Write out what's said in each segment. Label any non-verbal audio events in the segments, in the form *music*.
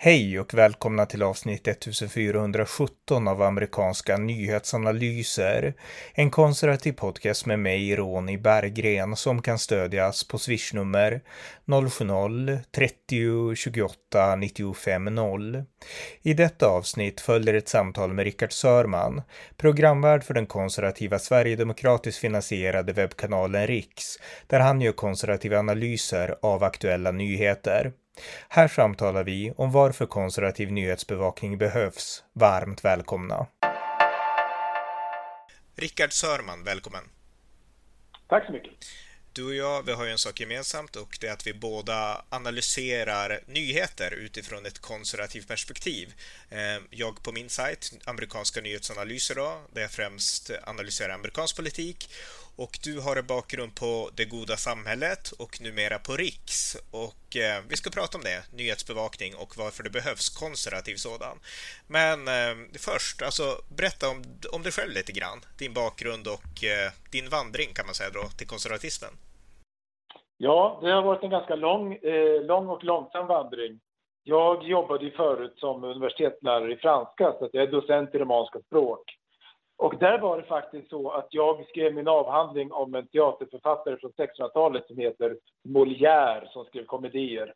Hej och välkomna till avsnitt 1417 av amerikanska nyhetsanalyser. En konservativ podcast med mig, Ronny Berggren, som kan stödjas på swishnummer 070-30 28 95 0. I detta avsnitt följer ett samtal med Rickard Sörman, programvärd för den konservativa Sverigedemokratiskt finansierade webbkanalen Riks, där han gör konservativa analyser av aktuella nyheter. Här samtalar vi om varför konservativ nyhetsbevakning behövs. Varmt välkomna! Rickard Sörman, välkommen! Tack så mycket! Du och jag, vi har ju en sak gemensamt och det är att vi båda analyserar nyheter utifrån ett konservativt perspektiv. Eh, jag på min sajt, amerikanska nyhetsanalyser då, där jag främst analyserar amerikansk politik och du har en bakgrund på Det goda samhället och numera på Riks. Och eh, vi ska prata om det, nyhetsbevakning och varför det behövs konservativ sådan. Men eh, först, alltså berätta om, om dig själv lite grann. Din bakgrund och eh, din vandring kan man säga då, till konservatismen. Ja, det har varit en ganska lång, eh, lång och långsam vandring. Jag jobbade ju förut som universitetslärare i franska, så jag är docent i romanska språk. Och där var det faktiskt så att jag skrev min avhandling om en teaterförfattare från 1600-talet som heter Molière som skrev komedier.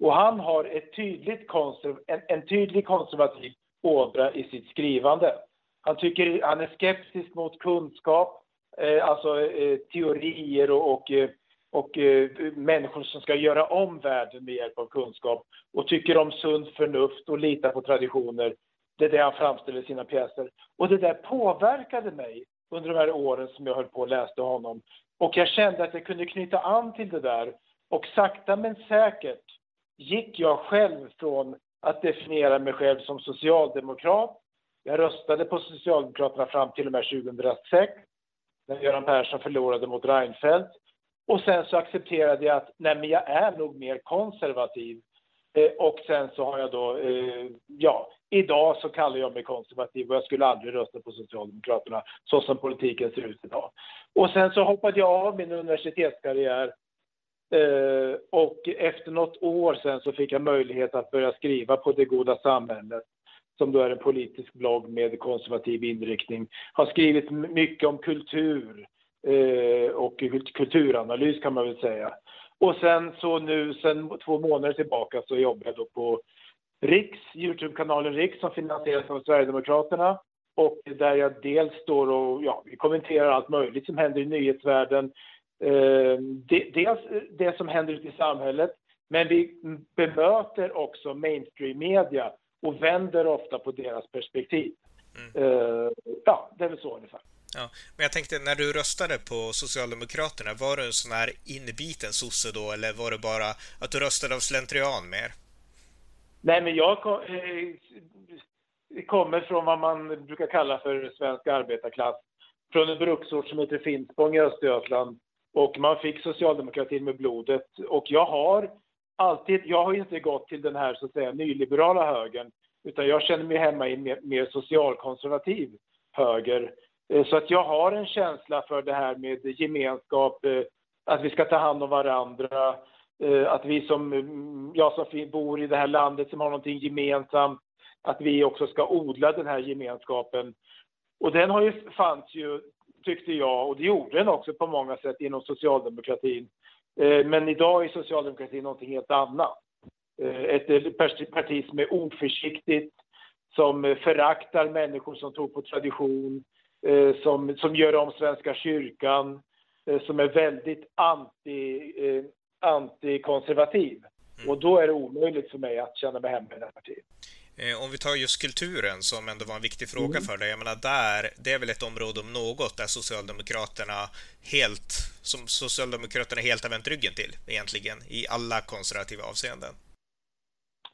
Och han har ett tydligt konserv en, en tydlig konservativ ådra i sitt skrivande. Han, tycker, han är skeptisk mot kunskap, eh, alltså eh, teorier och, och, eh, och eh, människor som ska göra om världen med hjälp av kunskap och tycker om sunt förnuft och litar på traditioner det är det han framställer i sina pjäser. Och det där påverkade mig under de här åren som jag höll på och läste honom. Och jag kände att jag kunde knyta an till det där. Och sakta men säkert gick jag själv från att definiera mig själv som socialdemokrat. Jag röstade på Socialdemokraterna fram till och med 2006 när Göran Persson förlorade mot Reinfeldt. Och sen så accepterade jag att nej, men jag är nog mer konservativ. Eh, och sen så har jag då, eh, ja, Idag så kallar jag mig konservativ och jag skulle aldrig rösta på Socialdemokraterna så som politiken ser ut idag. Och sen så hoppade jag av min universitetskarriär eh, och efter något år sen så fick jag möjlighet att börja skriva på Det goda samhället som då är en politisk blogg med konservativ inriktning. Har skrivit mycket om kultur eh, och kulturanalys kan man väl säga. Och sen så nu sen två månader tillbaka så jobbar jag då på Riks, Youtube-kanalen Riks som finansieras av Sverigedemokraterna och där jag dels står och ja, kommenterar allt möjligt som händer i nyhetsvärlden. Eh, dels det som händer ute i samhället, men vi bemöter också mainstream-media och vänder ofta på deras perspektiv. Mm. Eh, ja, det är väl så ungefär. Ja, men jag tänkte, när du röstade på Socialdemokraterna, var du en sån här inbiten sosse då, eller var det bara att du röstade av slentrian mer? Nej, men jag kom, eh, kommer från vad man brukar kalla för svensk arbetarklass. Från en bruksort som heter Finspång i Östergötland. Och man fick socialdemokratin med blodet. Och jag har alltid, jag har inte gått till den här så att säga nyliberala högern. Utan jag känner mig hemma i en mer, mer socialkonservativ höger. Eh, så att jag har en känsla för det här med gemenskap, eh, att vi ska ta hand om varandra, eh, att vi som, mm, jag som bor i det här landet som har någonting gemensamt, att vi också ska odla den här gemenskapen. Och den har ju, fanns ju, tyckte jag, och det gjorde den också på många sätt inom socialdemokratin. Men idag är socialdemokratin någonting helt annat. Ett parti som är oförsiktigt, som föraktar människor som tror på tradition, som, som gör om Svenska kyrkan, som är väldigt anti antikonservativ. Mm. Och då är det omöjligt för mig att känna mig hemma i det här partiet. Eh, om vi tar just kulturen som ändå var en viktig fråga mm. för dig. Jag menar där, det är väl ett område om något där Socialdemokraterna helt, som Socialdemokraterna helt har vänt ryggen till egentligen i alla konservativa avseenden.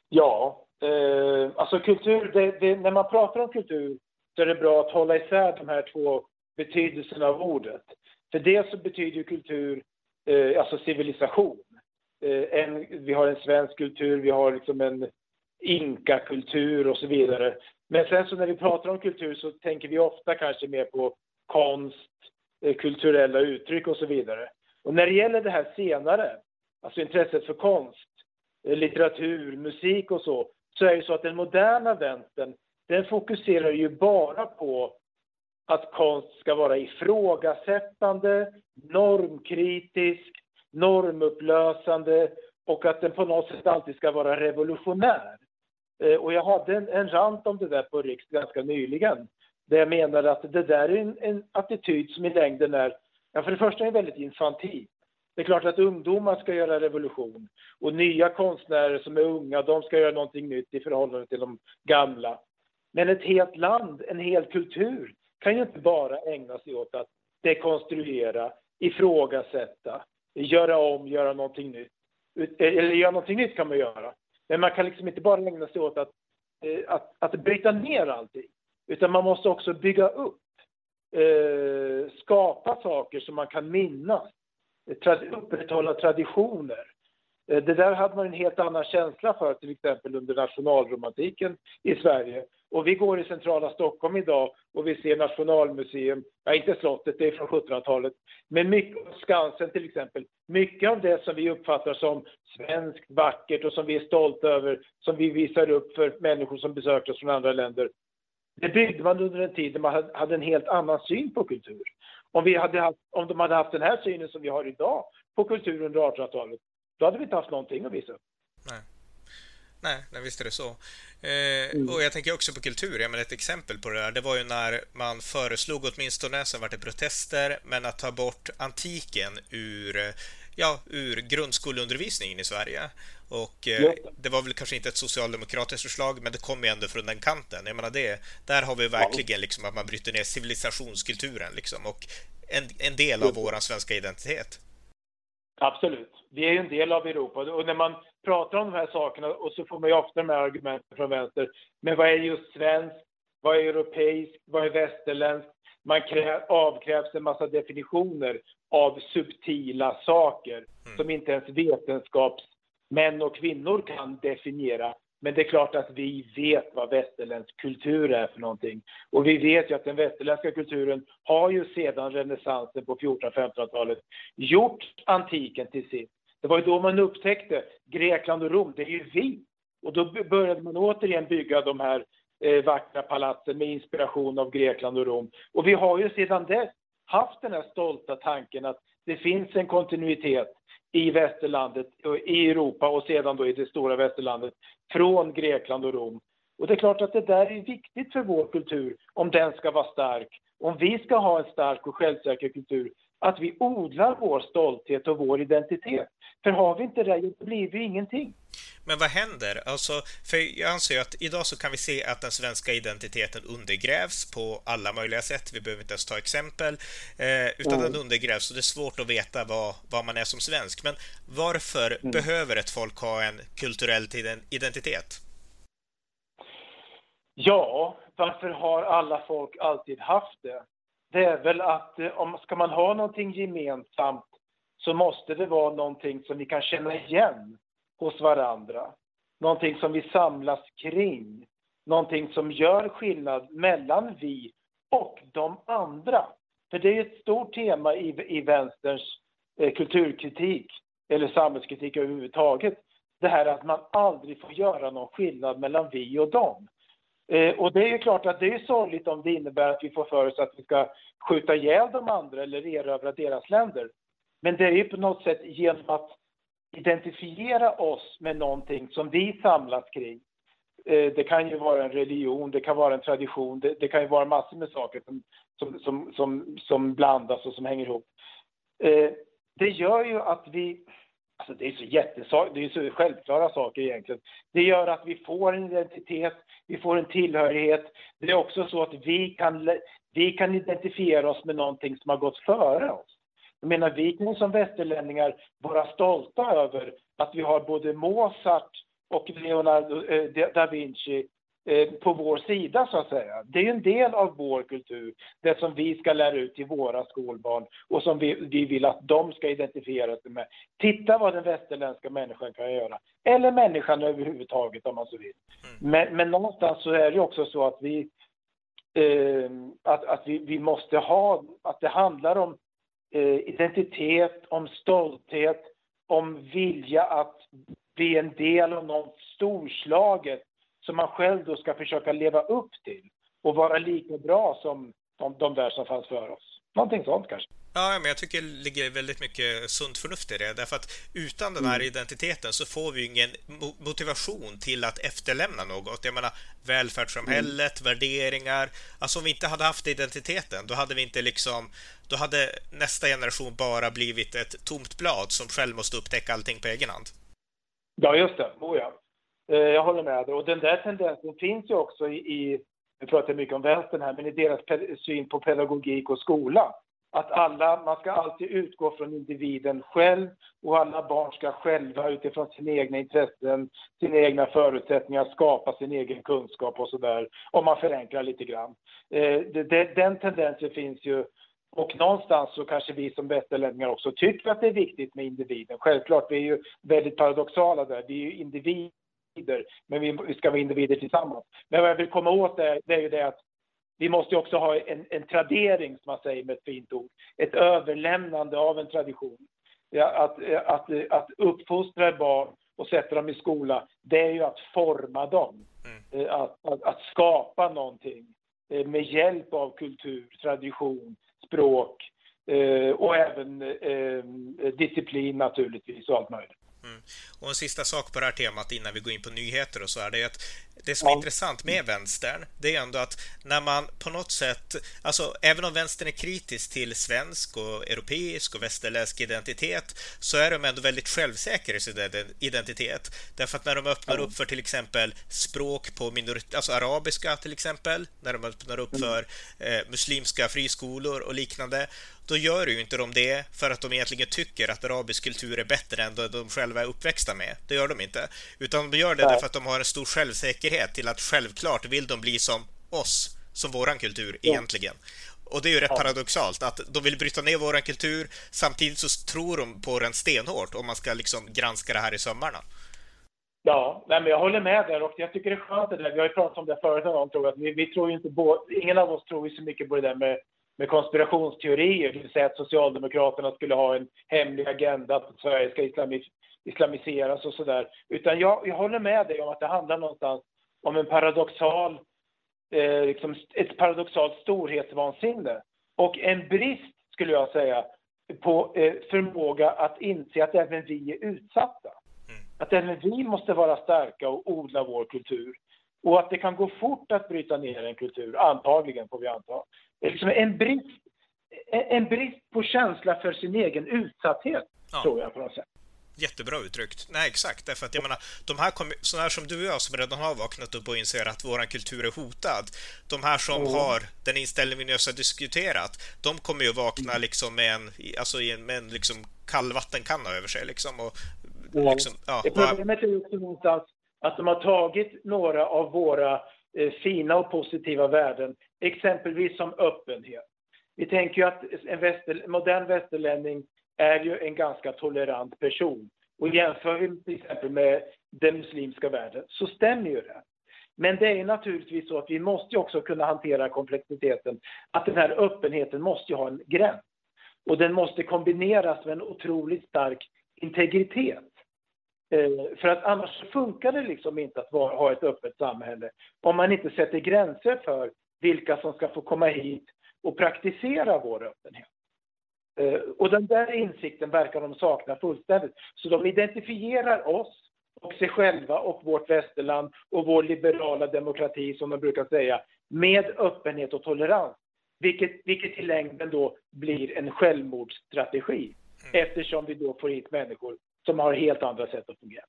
Ja, eh, alltså kultur, det, det, när man pratar om kultur så är det bra att hålla isär de här två betydelserna av ordet. För det så betyder kultur eh, alltså civilisation. Eh, en, vi har en svensk kultur, vi har liksom en inkakultur och så vidare. Men sen så när vi pratar om kultur så tänker vi ofta kanske mer på konst, eh, kulturella uttryck och så vidare. Och när det gäller det här senare, alltså intresset för konst, eh, litteratur, musik och så, så är det så att den moderna vänstern, den fokuserar ju bara på att konst ska vara ifrågasättande, normkritisk, normupplösande och att den på något sätt alltid ska vara revolutionär. Eh, och jag hade en, en rant om det där på Riks ganska nyligen. Där jag menade att det där är en, en attityd som i längden är, ja för det första är väldigt infantil. Det är klart att ungdomar ska göra revolution och nya konstnärer som är unga, de ska göra någonting nytt i förhållande till de gamla. Men ett helt land, en hel kultur kan ju inte bara ägna sig åt att dekonstruera, ifrågasätta, göra om, göra någonting nytt. Eh, eller göra någonting nytt kan man göra. Men man kan liksom inte bara ägna sig åt att, eh, att, att bryta ner allting. Utan man måste också bygga upp, eh, skapa saker som man kan minnas, upprätthålla traditioner. Eh, det där hade man en helt annan känsla för till exempel under nationalromantiken i Sverige. Och vi går i centrala Stockholm idag och vi ser Nationalmuseum, ja inte slottet, det är från 1700-talet, men mycket, Skansen till exempel. Mycket av det som vi uppfattar som svenskt, vackert och som vi är stolta över, som vi visar upp för människor som besöker oss från andra länder. Det byggde man under en tid när man hade en helt annan syn på kultur. Om, vi hade haft, om de hade haft den här synen som vi har idag på kultur under 1800-talet, då hade vi inte haft någonting att visa upp. Nej. Nej, nej, visst är det så. Eh, mm. Och jag tänker också på kultur. Jag menar, ett exempel på det där, det var ju när man föreslog, åtminstone, sen var det protester, men att ta bort antiken ur, ja, ur grundskoleundervisningen i Sverige. Och eh, det var väl kanske inte ett socialdemokratiskt förslag, men det kom ju ändå från den kanten. Jag menar, det, där har vi verkligen liksom att man bryter ner civilisationskulturen liksom, och en, en del av vår svenska identitet. Absolut. Vi är ju en del av Europa och när man pratar om de här sakerna och så får man ju ofta de här argumenten från vänster. Men vad är just svenskt? Vad är europeiskt? Vad är västerländskt? Man krä, avkrävs en massa definitioner av subtila saker mm. som inte ens vetenskapsmän och kvinnor kan definiera. Men det är klart att vi vet vad västerländsk kultur är för någonting. Och vi vet ju att den västerländska kulturen har ju sedan renässansen på 1400-1500-talet gjort antiken till sitt. Det var ju då man upptäckte Grekland och Rom, det är ju vi. Och då började man återigen bygga de här eh, vackra palatsen med inspiration av Grekland och Rom. Och vi har ju sedan dess haft den här stolta tanken att det finns en kontinuitet i västerlandet, i Europa och sedan då i det stora västerlandet från Grekland och Rom. Och det är klart att det där är viktigt för vår kultur om den ska vara stark. Om vi ska ha en stark och självsäker kultur att vi odlar vår stolthet och vår identitet. För har vi inte det, blir vi ingenting. Men vad händer? Alltså, för jag anser att idag så kan vi se att den svenska identiteten undergrävs på alla möjliga sätt. Vi behöver inte ens ta exempel, eh, utan mm. den undergrävs och det är svårt att veta vad, vad man är som svensk. Men varför mm. behöver ett folk ha en kulturell identitet? Ja, varför har alla folk alltid haft det? Det är väl att eh, om ska man ha någonting gemensamt så måste det vara någonting som vi kan känna igen hos varandra. Någonting som vi samlas kring. Någonting som gör skillnad mellan vi och de andra. För det är ett stort tema i, i vänsterns eh, kulturkritik, eller samhällskritik överhuvudtaget. Det här att man aldrig får göra någon skillnad mellan vi och dem. Eh, och det är ju klart att det är sorgligt om det innebär att vi får för oss att vi ska skjuta ihjäl de andra eller erövra deras länder. Men det är ju på något sätt genom att identifiera oss med någonting som vi samlas kring. Eh, det kan ju vara en religion, det kan vara en tradition, det, det kan ju vara massor med saker som, som, som, som, som blandas och som hänger ihop. Eh, det gör ju att vi Alltså det är så jättesak, det är så självklara saker egentligen. Det gör att vi får en identitet, vi får en tillhörighet. Det är också så att vi kan, vi kan identifiera oss med någonting som har gått före oss. Jag menar, vi kan som västerlänningar vara stolta över att vi har både Mozart och Leonardo eh, da Vinci på vår sida så att säga. Det är en del av vår kultur, det som vi ska lära ut till våra skolbarn och som vi, vi vill att de ska identifiera sig med. Titta vad den västerländska människan kan göra. Eller människan överhuvudtaget om man så vill. Mm. Men, men någonstans så är det också så att vi, eh, att, att vi, vi måste ha, att det handlar om eh, identitet, om stolthet, om vilja att bli en del av något storslaget som man själv då ska försöka leva upp till och vara lika bra som de, de där som fanns för oss. Någonting sånt kanske. Ja, men jag tycker det ligger väldigt mycket sunt förnuft i det. Därför att utan den här mm. identiteten så får vi ingen motivation till att efterlämna något. Jag menar, välfärdssamhället, mm. värderingar. Alltså om vi inte hade haft identiteten, då hade vi inte liksom... Då hade nästa generation bara blivit ett tomt blad som själv måste upptäcka allting på egen hand. Ja, just det. Oh, ja. Eh, jag håller med dig. Och den där tendensen finns ju också i, i pratar mycket om vänstern här, men i deras syn på pedagogik och skola. Att alla, man ska alltid utgå från individen själv och alla barn ska själva utifrån sina egna intressen, sina egna förutsättningar skapa sin egen kunskap och sådär, om man förenklar lite grann. Eh, den tendensen finns ju och någonstans så kanske vi som västerlänningar också tycker att det är viktigt med individen. Självklart, vi är ju väldigt paradoxala där. Vi är ju individer individer, men vi, vi ska vara individer tillsammans. Men vad jag vill komma åt är, det är ju det att vi måste också ha en, en tradering, som man säger med ett fint ord. Ett överlämnande av en tradition. Ja, att, att, att uppfostra barn och sätta dem i skola, det är ju att forma dem. Mm. Eh, att, att, att, skapa någonting eh, med hjälp av kultur, tradition, språk eh, och även disciplin naturligtvis och allt möjligt. Mm. Och en sista sak på det här temat innan vi går in på nyheter och så är det att det som är ja. intressant med vänstern, det är ändå att när man på något sätt, alltså även om vänstern är kritisk till svensk och europeisk och västerländsk identitet, så är de ändå väldigt självsäkra i sin identitet. Därför att när de öppnar ja. upp för till exempel språk på minoritet, alltså arabiska till exempel, när de öppnar upp mm. för eh, muslimska friskolor och liknande, då gör ju inte de det för att de egentligen tycker att arabisk kultur är bättre än det de själva är uppväxta med. Det gör de inte. Utan de gör det därför att de har en stor självsäkerhet till att självklart vill de bli som oss, som våran kultur egentligen. Och det är ju rätt paradoxalt att de vill bryta ner våran kultur samtidigt så tror de på den stenhårt om man ska liksom granska det här i sömmarna. Ja, nej, men jag håller med där och jag tycker det är skönt det där. Vi har ju pratat om det förut någon gång, tror att vi, vi tror inte på, ingen av oss tror ju så mycket på det där med med konspirationsteorier, det vill säga att Socialdemokraterna skulle ha en hemlig agenda, att Sverige ska islamis islamiseras och sådär. Utan jag, jag håller med dig om att det handlar någonstans om en paradoxal, eh, liksom ett paradoxalt storhetsvansinne. Och en brist, skulle jag säga, på eh, förmåga att inse att även vi är utsatta. Mm. Att även vi måste vara starka och odla vår kultur. Och att det kan gå fort att bryta ner en kultur, antagligen får vi anta. Liksom en brist, en brist på känsla för sin egen utsatthet, ja. tror jag på något sätt. Jättebra uttryckt. Nej, exakt. Därför att jag menar, de här sådana här som du och jag som redan har vaknat upp och inser att vår kultur är hotad, de här som mm. har den inställning vi nyss har diskuterat, de kommer ju vakna mm. liksom med en, alltså med en liksom kallvattenkanna över sig liksom. Och, liksom ja, Problemet är också någonstans att de har tagit några av våra eh, fina och positiva värden, exempelvis som öppenhet. Vi tänker ju att en väster, modern västerlänning är ju en ganska tolerant person. Och jämför vi till exempel med den muslimska världen så stämmer ju det. Men det är naturligtvis så att vi måste också kunna hantera komplexiteten. Att den här öppenheten måste ju ha en gräns. Och den måste kombineras med en otroligt stark integritet. Eh, för att annars funkar det liksom inte att vara, ha ett öppet samhälle om man inte sätter gränser för vilka som ska få komma hit och praktisera vår öppenhet. Eh, och den där insikten verkar de sakna fullständigt. Så de identifierar oss och sig själva och vårt västerland och vår liberala demokrati, som de brukar säga, med öppenhet och tolerans. Vilket, vilket i längden då blir en självmordsstrategi mm. eftersom vi då får hit människor som har helt andra sätt att fungera.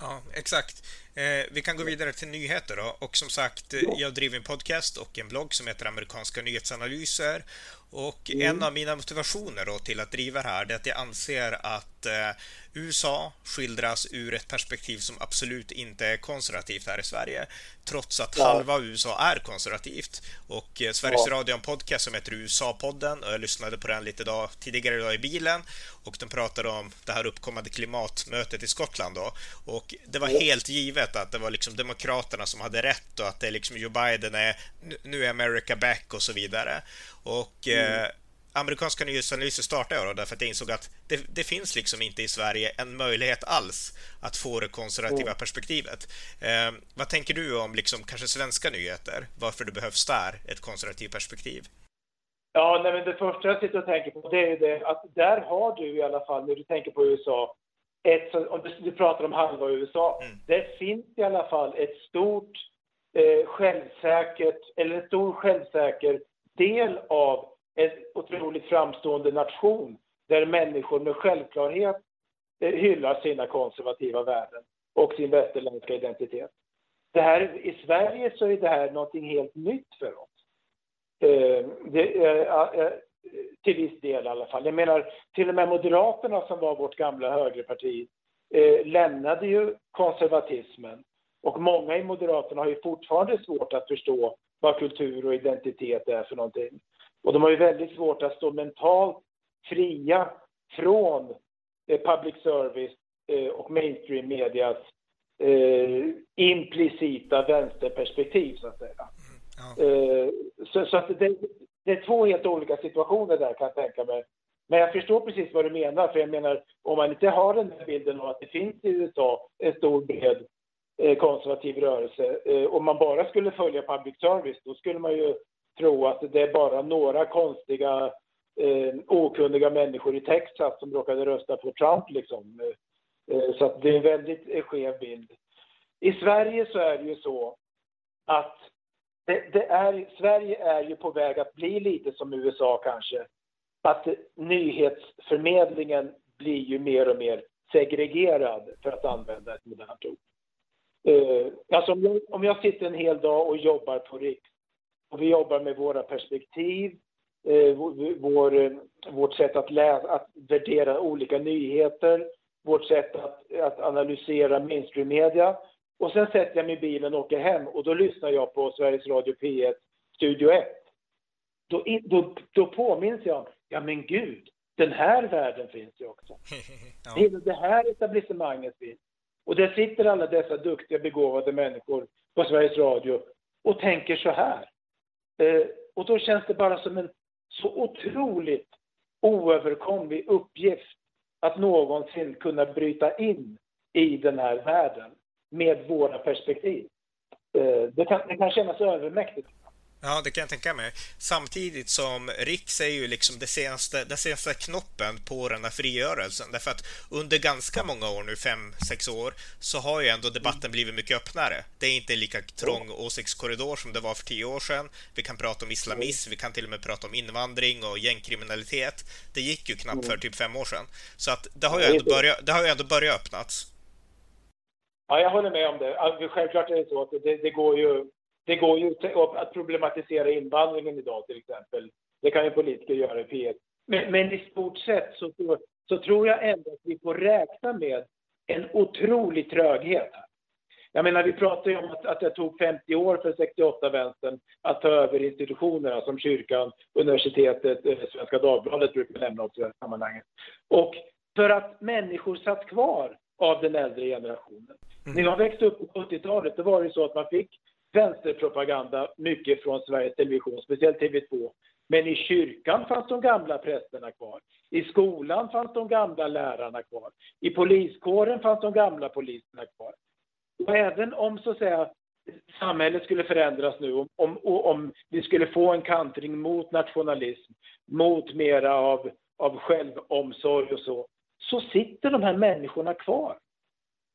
Ja, exakt. Eh, vi kan gå vidare till nyheter då. Och som sagt, ja. jag driver en podcast och en blogg som heter Amerikanska nyhetsanalyser. Och mm. en av mina motivationer då till att driva det här är att jag anser att eh, USA skildras ur ett perspektiv som absolut inte är konservativt här i Sverige. Trots att ja. halva USA är konservativt. Och eh, Sveriges ja. Radio en podcast som heter USA-podden och jag lyssnade på den lite dag, tidigare idag i bilen. Och de pratade om det här uppkommande klimatmötet i Skottland då. Och det var ja. helt givet att det var liksom Demokraterna som hade rätt och att det är liksom Joe Biden är nu är America back och så vidare. Och mm. eh, amerikanska nyhetsanalyser startade jag då därför att jag insåg att det, det, finns liksom inte i Sverige en möjlighet alls att få det konservativa mm. perspektivet. Eh, vad tänker du om liksom kanske svenska nyheter? Varför det behövs där ett konservativt perspektiv? Ja, nej, men det första jag sitter och tänker på det är det att där har du i alla fall, när du tänker på USA, ett, om du, du pratar om halva USA, mm. det finns i alla fall ett stort eh, självsäkert, eller en stor självsäker del av en otroligt framstående nation där människor med självklarhet eh, hyllar sina konservativa värden och sin västerländska identitet. Det här, I Sverige så är det här någonting helt nytt för oss. Eh, det, eh, eh till viss del i alla fall. Jag menar, till och med Moderaterna som var vårt gamla högerparti eh, lämnade ju konservatismen. Och många i Moderaterna har ju fortfarande svårt att förstå vad kultur och identitet är för någonting. Och de har ju väldigt svårt att stå mentalt fria från eh, public service eh, och mainstream medias eh, implicita vänsterperspektiv, så att säga. Ja. Så, så, att det, det, är två helt olika situationer där, kan jag tänka mig. Men jag förstår precis vad du menar, för jag menar, om man inte har den här bilden av att det finns i USA en stor bred konservativ rörelse, om man bara skulle följa public service, då skulle man ju tro att det är bara några konstiga, eh, okunniga människor i Texas som råkade rösta på Trump. Liksom. Eh, eh så att det är en väldigt eh, skev bild. I Sverige så är det ju så att det, det, är, Sverige är ju på väg att bli lite som USA kanske. Att nyhetsförmedlingen blir ju mer och mer segregerad, för att använda ett modernt ord. Eh, alltså om jag, om jag sitter en hel dag och jobbar på Riks och vi jobbar med våra perspektiv, eh, vår, eh, vårt sätt att, läsa, att värdera olika nyheter, vårt sätt att, att analysera mainstream-media. Och sen sätter jag mig i bilen och åker hem och då lyssnar jag på Sveriges Radio P1, Studio 1. Då, då, då påminns jag, ja men gud, den här världen finns ju också. *laughs* ja. Det här etablissemanget finns. Och där sitter alla dessa duktiga, begåvade människor på Sveriges Radio och tänker så här. Eh, och då känns det bara som en så otroligt oöverkomlig uppgift att någonsin kunna bryta in i den här världen med våra perspektiv. Eh, det kan, det kan kännas övermäktigt. Ja, det kan jag tänka mig. Samtidigt som Riks är ju liksom det senaste, den senaste knoppen på den här frigörelsen. Därför att under ganska många år nu, fem, sex år, så har ju ändå debatten blivit mycket öppnare. Det är inte lika trång åsiktskorridor som det var för tio år sedan. Vi kan prata om islamism, vi kan till och med prata om invandring och gängkriminalitet. Det gick ju knappt för typ fem år sedan. Så att det har ju ändå börjat, det har ju ändå börjat öppnats. Ja, jag håller med om det. Självklart är det så att det, det går ju det går ju att problematisera invandringen idag till exempel. Det kan ju politiker göra i P1. Men, men i stort sett så, så, tror jag ändå att vi får räkna med en otrolig tröghet. Jag menar, vi pratar ju om att, att det tog 50 år för 68-vänstern att ta över institutionerna som kyrkan, universitetet, eh, Svenska Dagbladet brukar nämna också i det här sammanhanget. Och för att människor satt kvar av den äldre generationen. Mm. När jag växte upp på 70-talet, då var det så att man fick vänsterpropaganda mycket från Sveriges Television, speciellt TV2. Men i kyrkan fanns de gamla prästerna kvar. I skolan fanns de gamla lärarna kvar. I poliskåren fanns de gamla poliserna kvar. Och även om så att säga samhället skulle förändras nu, om, om, om vi skulle få en kantring mot nationalism, mot mera av, av självomsorg och så, så sitter de här människorna kvar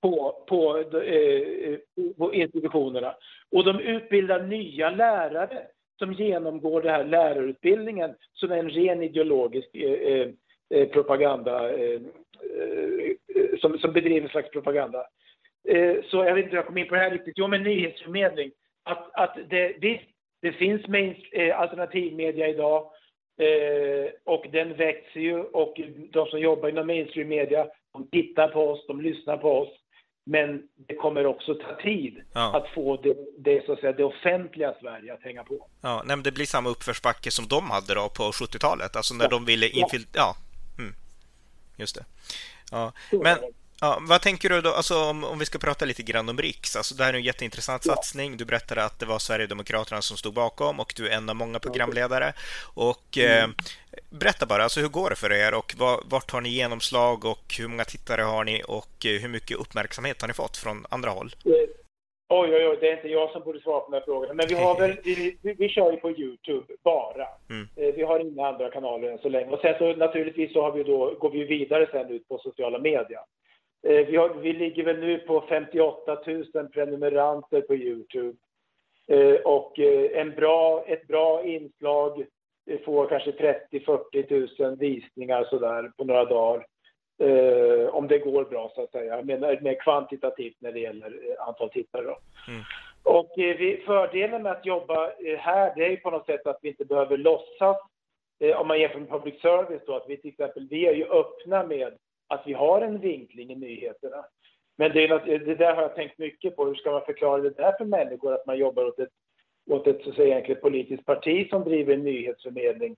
på, på, eh, på institutionerna. Och de utbildar nya lärare som genomgår den här lärarutbildningen som är en ren ideologisk eh, eh, eh propaganda, eh, eh, som, som bedriver en slags propaganda. Eh, så jag vet inte hur jag kom in på det här riktigt. Jo, men nyhetsförmedling. Att, att det, visst, det finns main, eh, alternativmedia idag och den växer ju och de som jobbar inom mainstream media, de tittar på oss, de lyssnar på oss. Men det kommer också ta tid ja. att få det, det, så att säga, det offentliga Sverige att hänga på. Ja, nej, det blir samma uppförsbacke som de hade då på 70-talet, alltså när ja. de ville infiltrera... Ja, mm. just det. Ja. Men Ja, vad tänker du då, alltså om, om vi ska prata lite grann om Riks, alltså det här är en jätteintressant ja. satsning. Du berättade att det var Sverigedemokraterna som stod bakom och du är en av många programledare. Och mm. eh, berätta bara, alltså hur går det för er och var, vart har ni genomslag och hur många tittare har ni och eh, hur mycket uppmärksamhet har ni fått från andra håll? Eh, oj, oj, oj, det är inte jag som borde svara på den här frågan. Men vi har väl, *laughs* vi, vi, vi kör ju på Youtube bara. Mm. Eh, vi har inga andra kanaler än så länge. Och sen så naturligtvis så har vi då, går vi vidare sen ut på sociala medier. Vi, har, vi ligger väl nu på 58 000 prenumeranter på Youtube. Och en bra, ett bra inslag får kanske 30-40 000 visningar sådär på några dagar. Eh, om det går bra så att säga, men mer kvantitativt när det gäller eh, antal tittare. Då. Mm. Och eh, vi, fördelen med att jobba eh, här, det är ju på något sätt att vi inte behöver låtsas, eh, om man jämför med public service då, att vi till exempel, vi är ju öppna med att vi har en vinkling i nyheterna. Men det, är det där har jag tänkt mycket på, hur ska man förklara det där för människor, att man jobbar åt ett åt ett så att säga, egentligen politiskt parti som driver en nyhetsförmedling.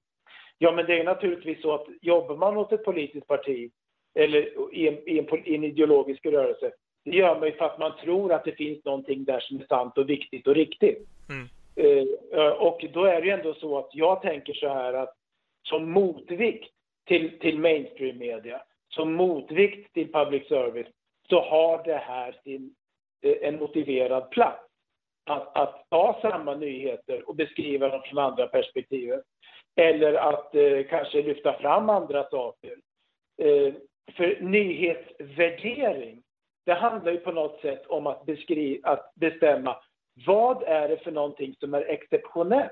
Ja, men det är naturligtvis så att jobbar man åt ett politiskt parti eller i en, i en, i en ideologisk rörelse, det gör man ju för att man tror att det finns någonting där som är sant och viktigt och riktigt. Mm. Eh, och då är det ju ändå så att jag tänker så här att som motvikt till, till mainstream media, som motvikt till public service, så har det här sin, eh, en motiverad plats att, att ta samma nyheter och beskriva dem från andra perspektiv. Eller att eh, kanske lyfta fram andra saker. Eh, för nyhetsvärdering, det handlar ju på något sätt om att, beskriva, att bestämma vad är det för någonting som är exceptionellt?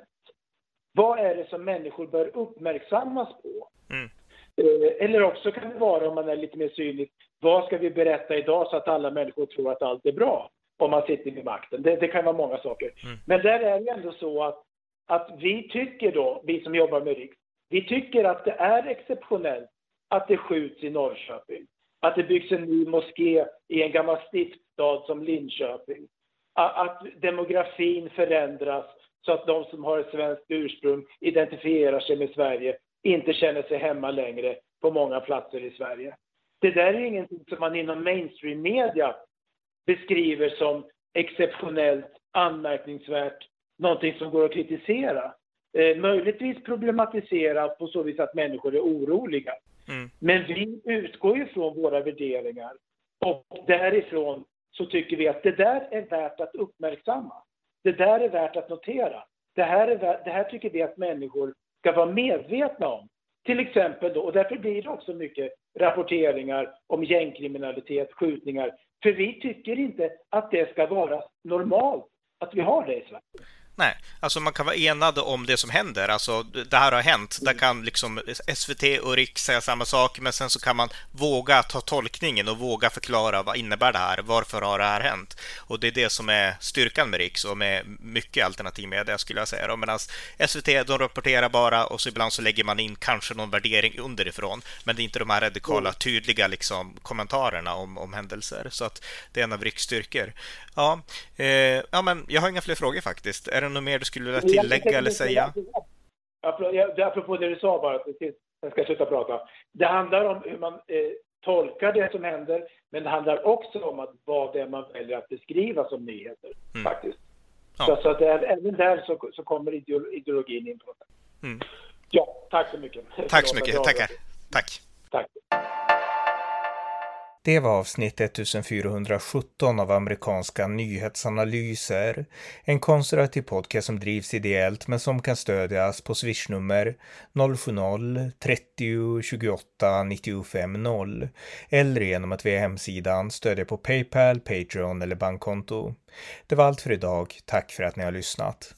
Vad är det som människor bör uppmärksammas på? Mm. Eh, eller också kan det vara, om man är lite mer synlig, vad ska vi berätta idag så att alla människor tror att allt är bra? om man sitter vid makten. Det, det kan vara många saker. Mm. Men där är det ändå så att, att vi tycker då, vi som jobbar med Riks, vi tycker att det är exceptionellt att det skjuts i Norrköping. Att det byggs en ny moské i en gammal stiftstad som Linköping. Att demografin förändras så att de som har ett svenskt ursprung identifierar sig med Sverige, inte känner sig hemma längre på många platser i Sverige. Det där är ingenting som man inom mainstream media beskriver som exceptionellt, anmärkningsvärt, någonting som går att kritisera. Eh, möjligtvis problematisera på så vis att människor är oroliga. Mm. Men vi utgår ju från våra värderingar och därifrån så tycker vi att det där är värt att uppmärksamma. Det där är värt att notera. Det här, är, det här tycker vi att människor ska vara medvetna om. Till exempel då, och därför blir det också mycket rapporteringar om gängkriminalitet, skjutningar, för vi tycker inte att det ska vara normalt att vi har det i Sverige. Nej, alltså man kan vara enad om det som händer. Alltså det här har hänt. Där kan liksom SVT och Riks säga samma sak, men sen så kan man våga ta tolkningen och våga förklara vad innebär det här? Varför har det här hänt? Och det är det som är styrkan med Riks och med mycket alternativ media skulle jag säga. Medan SVT, de rapporterar bara och så ibland så lägger man in kanske någon värdering underifrån. Men det är inte de här radikala, tydliga liksom, kommentarerna om, om händelser. Så att det är en av Riks styrkor. Ja, eh, ja, men jag har inga fler frågor faktiskt. Är det något mer du skulle vilja tillägga eller säga? Apropå det du sa bara, jag ska sluta prata. Det handlar om hur man eh, tolkar det som händer, men det handlar också om att vad det är man väljer att beskriva som nyheter, mm. faktiskt. Ja. Så, så att är, även där så, så kommer ideologin in på det. Mm. Ja, tack så mycket. Tack så mycket. Tackar. Tack. Tack. Det var avsnitt 1417 av amerikanska nyhetsanalyser. En konservativ podcast som drivs ideellt men som kan stödjas på swishnummer 070-30 28 95 0 eller genom att via hemsidan stödja på Paypal, Patreon eller bankkonto. Det var allt för idag. Tack för att ni har lyssnat.